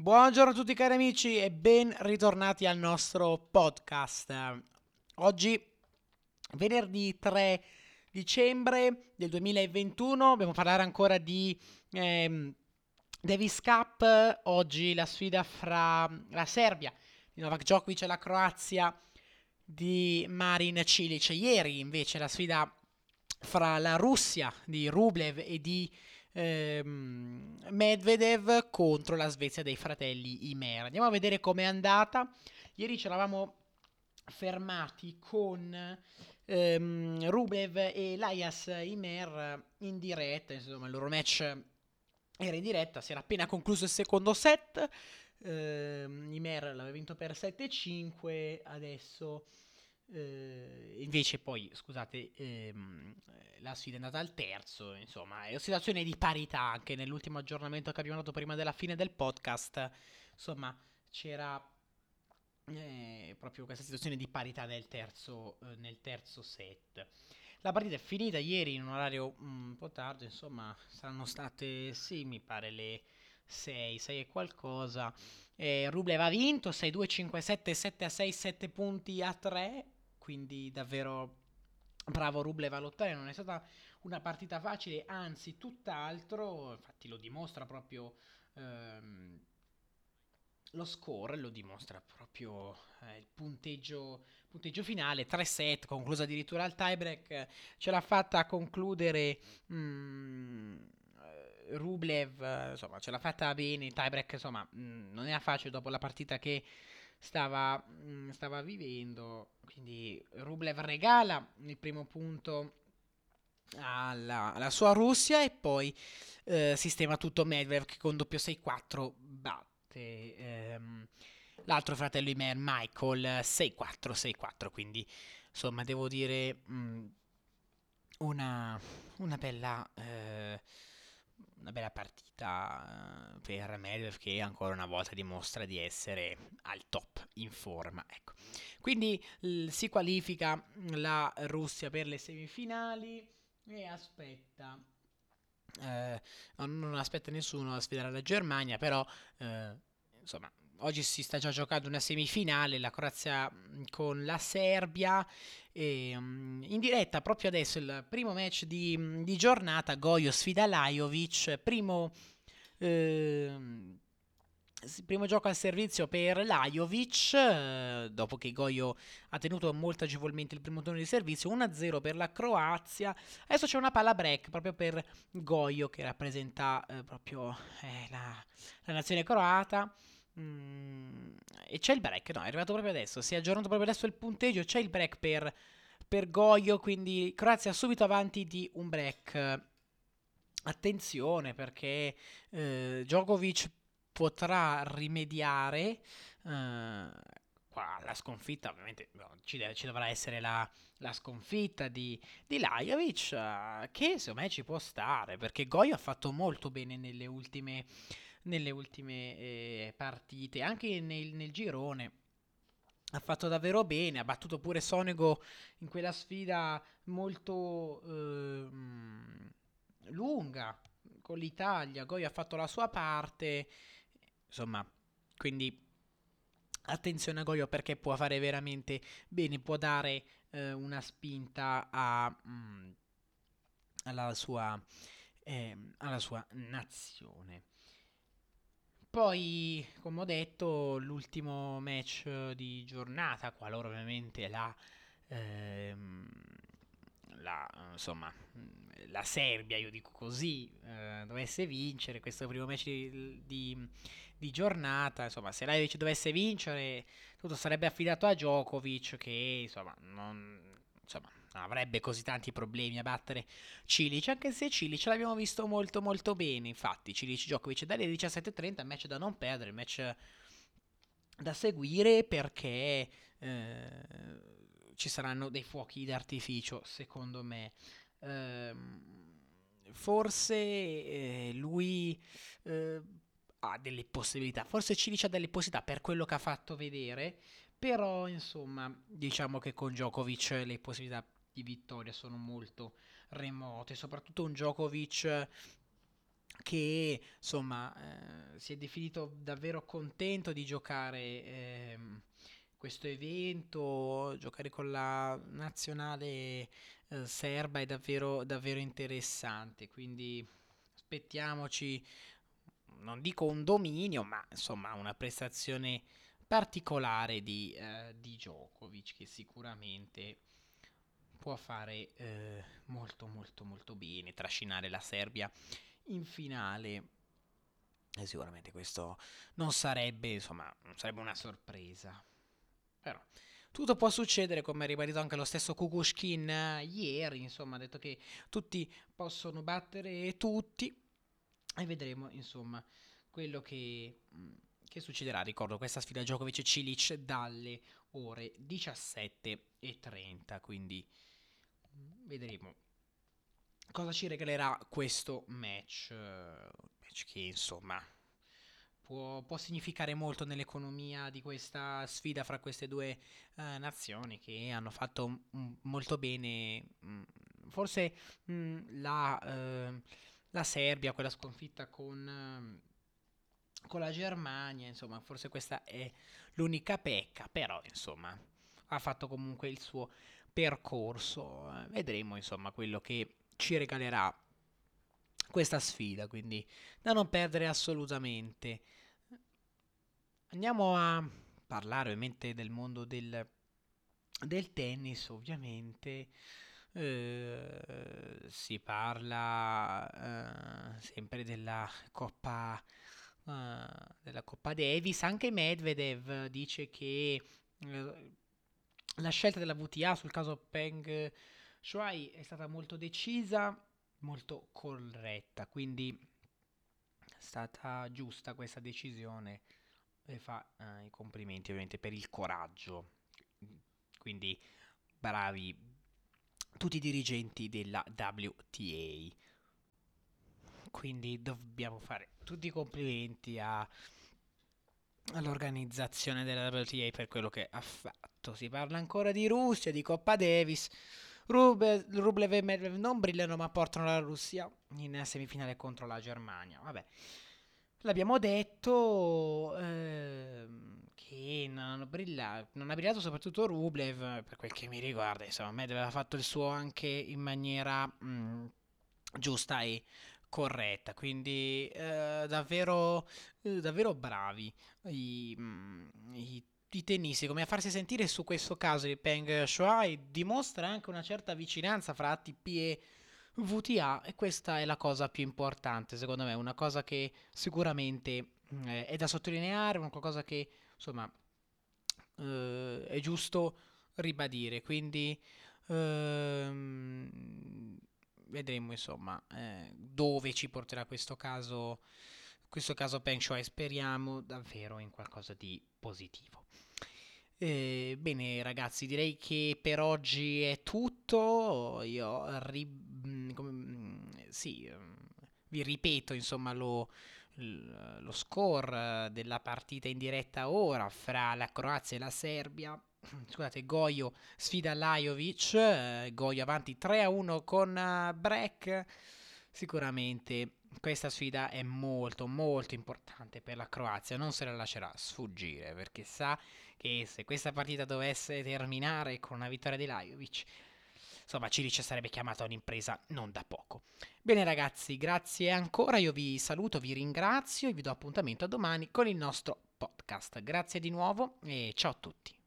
Buongiorno a tutti cari amici e ben ritornati al nostro podcast. Oggi, venerdì 3 dicembre del 2021, dobbiamo parlare ancora di ehm, Davis Cup. Oggi la sfida fra la Serbia di Novak Djokovic e la Croazia di Marin Cilic. Ieri invece la sfida fra la Russia di Rublev e di ehm, Medvedev contro la Svezia dei fratelli Imer. Andiamo a vedere com'è andata. Ieri ci eravamo fermati con ehm, Rublev e Laias Imer in diretta, insomma il loro match era in diretta, si era appena concluso il secondo set. Uh, Imer l'aveva vinto per 7-5, adesso uh, invece poi, scusate, ehm, la sfida è andata al terzo, insomma, è una situazione di parità anche nell'ultimo aggiornamento che abbiamo dato prima della fine del podcast, insomma, c'era eh, proprio questa situazione di parità nel terzo, eh, nel terzo set. La partita è finita ieri in un orario mm, un po' tardi, insomma, saranno state, sì, mi pare le 6, 6 e qualcosa. Eh, Rublev ha vinto 6-2, 5-7, 7-6, 7 punti a 3, quindi davvero bravo Rublev a lottare, non è stata una partita facile, anzi tutt'altro, infatti lo dimostra proprio ehm, lo score, lo dimostra proprio eh, il punteggio, punteggio finale, 3 set, concluso addirittura al tiebreak, ce l'ha fatta a concludere mm, Rublev, insomma ce l'ha fatta bene, il tiebreak insomma mh, mm, non era facile dopo la partita che stava, mm, stava vivendo. Quindi Rublev regala il primo punto alla, alla sua Russia e poi eh, sistema tutto Medvedev che con doppio 6-4 batte ehm, l'altro fratello Imer Michael 6-4 6-4 quindi insomma devo dire mh, mm, una, una bella eh, una bella partita eh, per Medvedev che ancora una volta dimostra di essere al top in forma. Ecco. Quindi l- si qualifica la Russia per le semifinali e aspetta. Eh, non aspetta nessuno a sfidare la Germania, però eh, insomma oggi si sta già giocando una semifinale, la Croazia con la Serbia. E, um, in diretta proprio adesso il primo match di, di giornata, Goyo sfida Lajovic, primo, eh, primo gioco al servizio per Lajovic, eh, dopo che Goyo ha tenuto molto agevolmente il primo turno di servizio, 1-0 per la Croazia, adesso c'è una palla break proprio per Goyo che rappresenta eh, proprio eh, la, la nazione croata. Mm, e c'è il break, no, è arrivato proprio adesso. Si è aggiornato proprio adesso il punteggio. C'è il break per, per Goyo. Quindi Croazia subito avanti di un break. Attenzione perché eh, Djokovic potrà rimediare. Eh, qua la sconfitta, ovviamente no, ci, deve, ci, dovrà essere la, la sconfitta di, di Lajovic. Eh, che secondo me ci può stare perché Goyo ha fatto molto bene nelle ultime nelle ultime eh, partite, anche nel, nel girone ha fatto davvero bene, ha battuto pure Sonego in quella sfida molto eh, lunga con l'Italia, Goi ha fatto la sua parte, insomma, quindi attenzione a Goyo perché può fare veramente bene, può dare eh, una spinta a, mh, mm, alla, sua, eh, alla sua nazione. Poi, come ho detto, l'ultimo match di giornata, qualora ovviamente la, ehm, la, insomma, la Serbia, io dico così, eh, dovesse vincere questo primo match di, di, di giornata, insomma, se lei dovesse vincere, tutto sarebbe affidato a Djokovic che, insomma, non, insomma, non avrebbe così tanti problemi a battere Cilic, anche se Cilic l'abbiamo visto molto molto bene, infatti Cilic Djokovic dalle 17.30, match da non perdere, match da seguire perché eh, ci saranno dei fuochi d'artificio, secondo me. Eh, forse eh, lui eh, ha delle possibilità, forse Cilic ha delle possibilità per quello che ha fatto vedere, però insomma diciamo che con Djokovic le possibilità di vittoria sono molto remote, soprattutto un Djokovic che insomma eh, si è definito davvero contento di giocare eh, questo evento, giocare con la nazionale eh, serba è davvero, davvero interessante, quindi aspettiamoci, non dico un dominio, ma insomma una prestazione particolare di, eh, di Djokovic che sicuramente può fare eh, molto molto molto bene, trascinare la Serbia in finale. E sicuramente questo non sarebbe, insomma, sarebbe una sorpresa. Però tutto può succedere, come ha ribadito anche lo stesso Kukushkin eh, ieri, insomma, ha detto che tutti possono battere tutti e vedremo, insomma, quello che, mm, che succederà. Ricordo questa sfida Djokovic e Cilic dalle ore 17.30, quindi vedremo cosa ci regalerà questo match. match che insomma può, può, significare molto nell'economia di questa sfida fra queste due uh, nazioni che hanno fatto m- molto bene. Mh, forse mh, la, uh, la, Serbia, quella sconfitta con, uh, con la Germania, insomma, forse questa è l'unica pecca, però insomma ha fatto comunque il suo percorso. vedremo insomma quello che ci regalerà questa sfida, quindi da non perdere assolutamente. Andiamo a parlare ovviamente del mondo del, del tennis, ovviamente. Eh, si parla eh, sempre della Coppa, eh, della Coppa Davis. Anche Medvedev dice che eh, la scelta della VTA sul caso Peng Shuai è stata molto decisa, molto corretta, quindi è stata giusta questa decisione e fa eh, i complimenti ovviamente per il coraggio. Quindi bravi tutti i dirigenti della WTA. Quindi dobbiamo fare tutti i complimenti a, all'organizzazione della WTA per quello che ha fatto. Si parla ancora di Russia, di Coppa Davis. Rublev e Medvedev non brillano ma portano la Russia in semifinale contro la Germania. Vabbè, l'abbiamo detto eh, che non, brilla, non, ha brillato soprattutto Rublev per quel che mi riguarda. Insomma, Medvedev ha fatto il suo anche in maniera mh, giusta e corretta. Quindi eh, davvero, eh, davvero bravi i, mh, i di tennisti come a farsi sentire su questo caso di Peng Shuai dimostra anche una certa vicinanza fra ATP e VTA e questa è la cosa più importante secondo me, una cosa che sicuramente eh, è da sottolineare, una cosa che insomma eh, è giusto ribadire, quindi ehm, vedremo insomma eh, dove ci porterà questo caso questo caso Peng Shuai speriamo davvero in qualcosa di positivo. Eh, bene ragazzi, direi che per oggi è tutto. Io ri- mm, come, mm, sì, mm, vi ripeto insomma lo, lo score della partita in diretta ora fra la Croazia e la Serbia. Scusate, Goio sfida Lajovic, eh, Goio avanti 3 a 1 con uh, Breck. Sicuramente questa sfida è molto molto importante per la Croazia, non se la lascerà sfuggire perché sa che se questa partita dovesse terminare con una vittoria di Lajovic, insomma Cilic sarebbe chiamato a un'impresa non da poco. Bene ragazzi, grazie ancora, io vi saluto, vi ringrazio e vi do appuntamento a domani con il nostro podcast. Grazie di nuovo e ciao a tutti.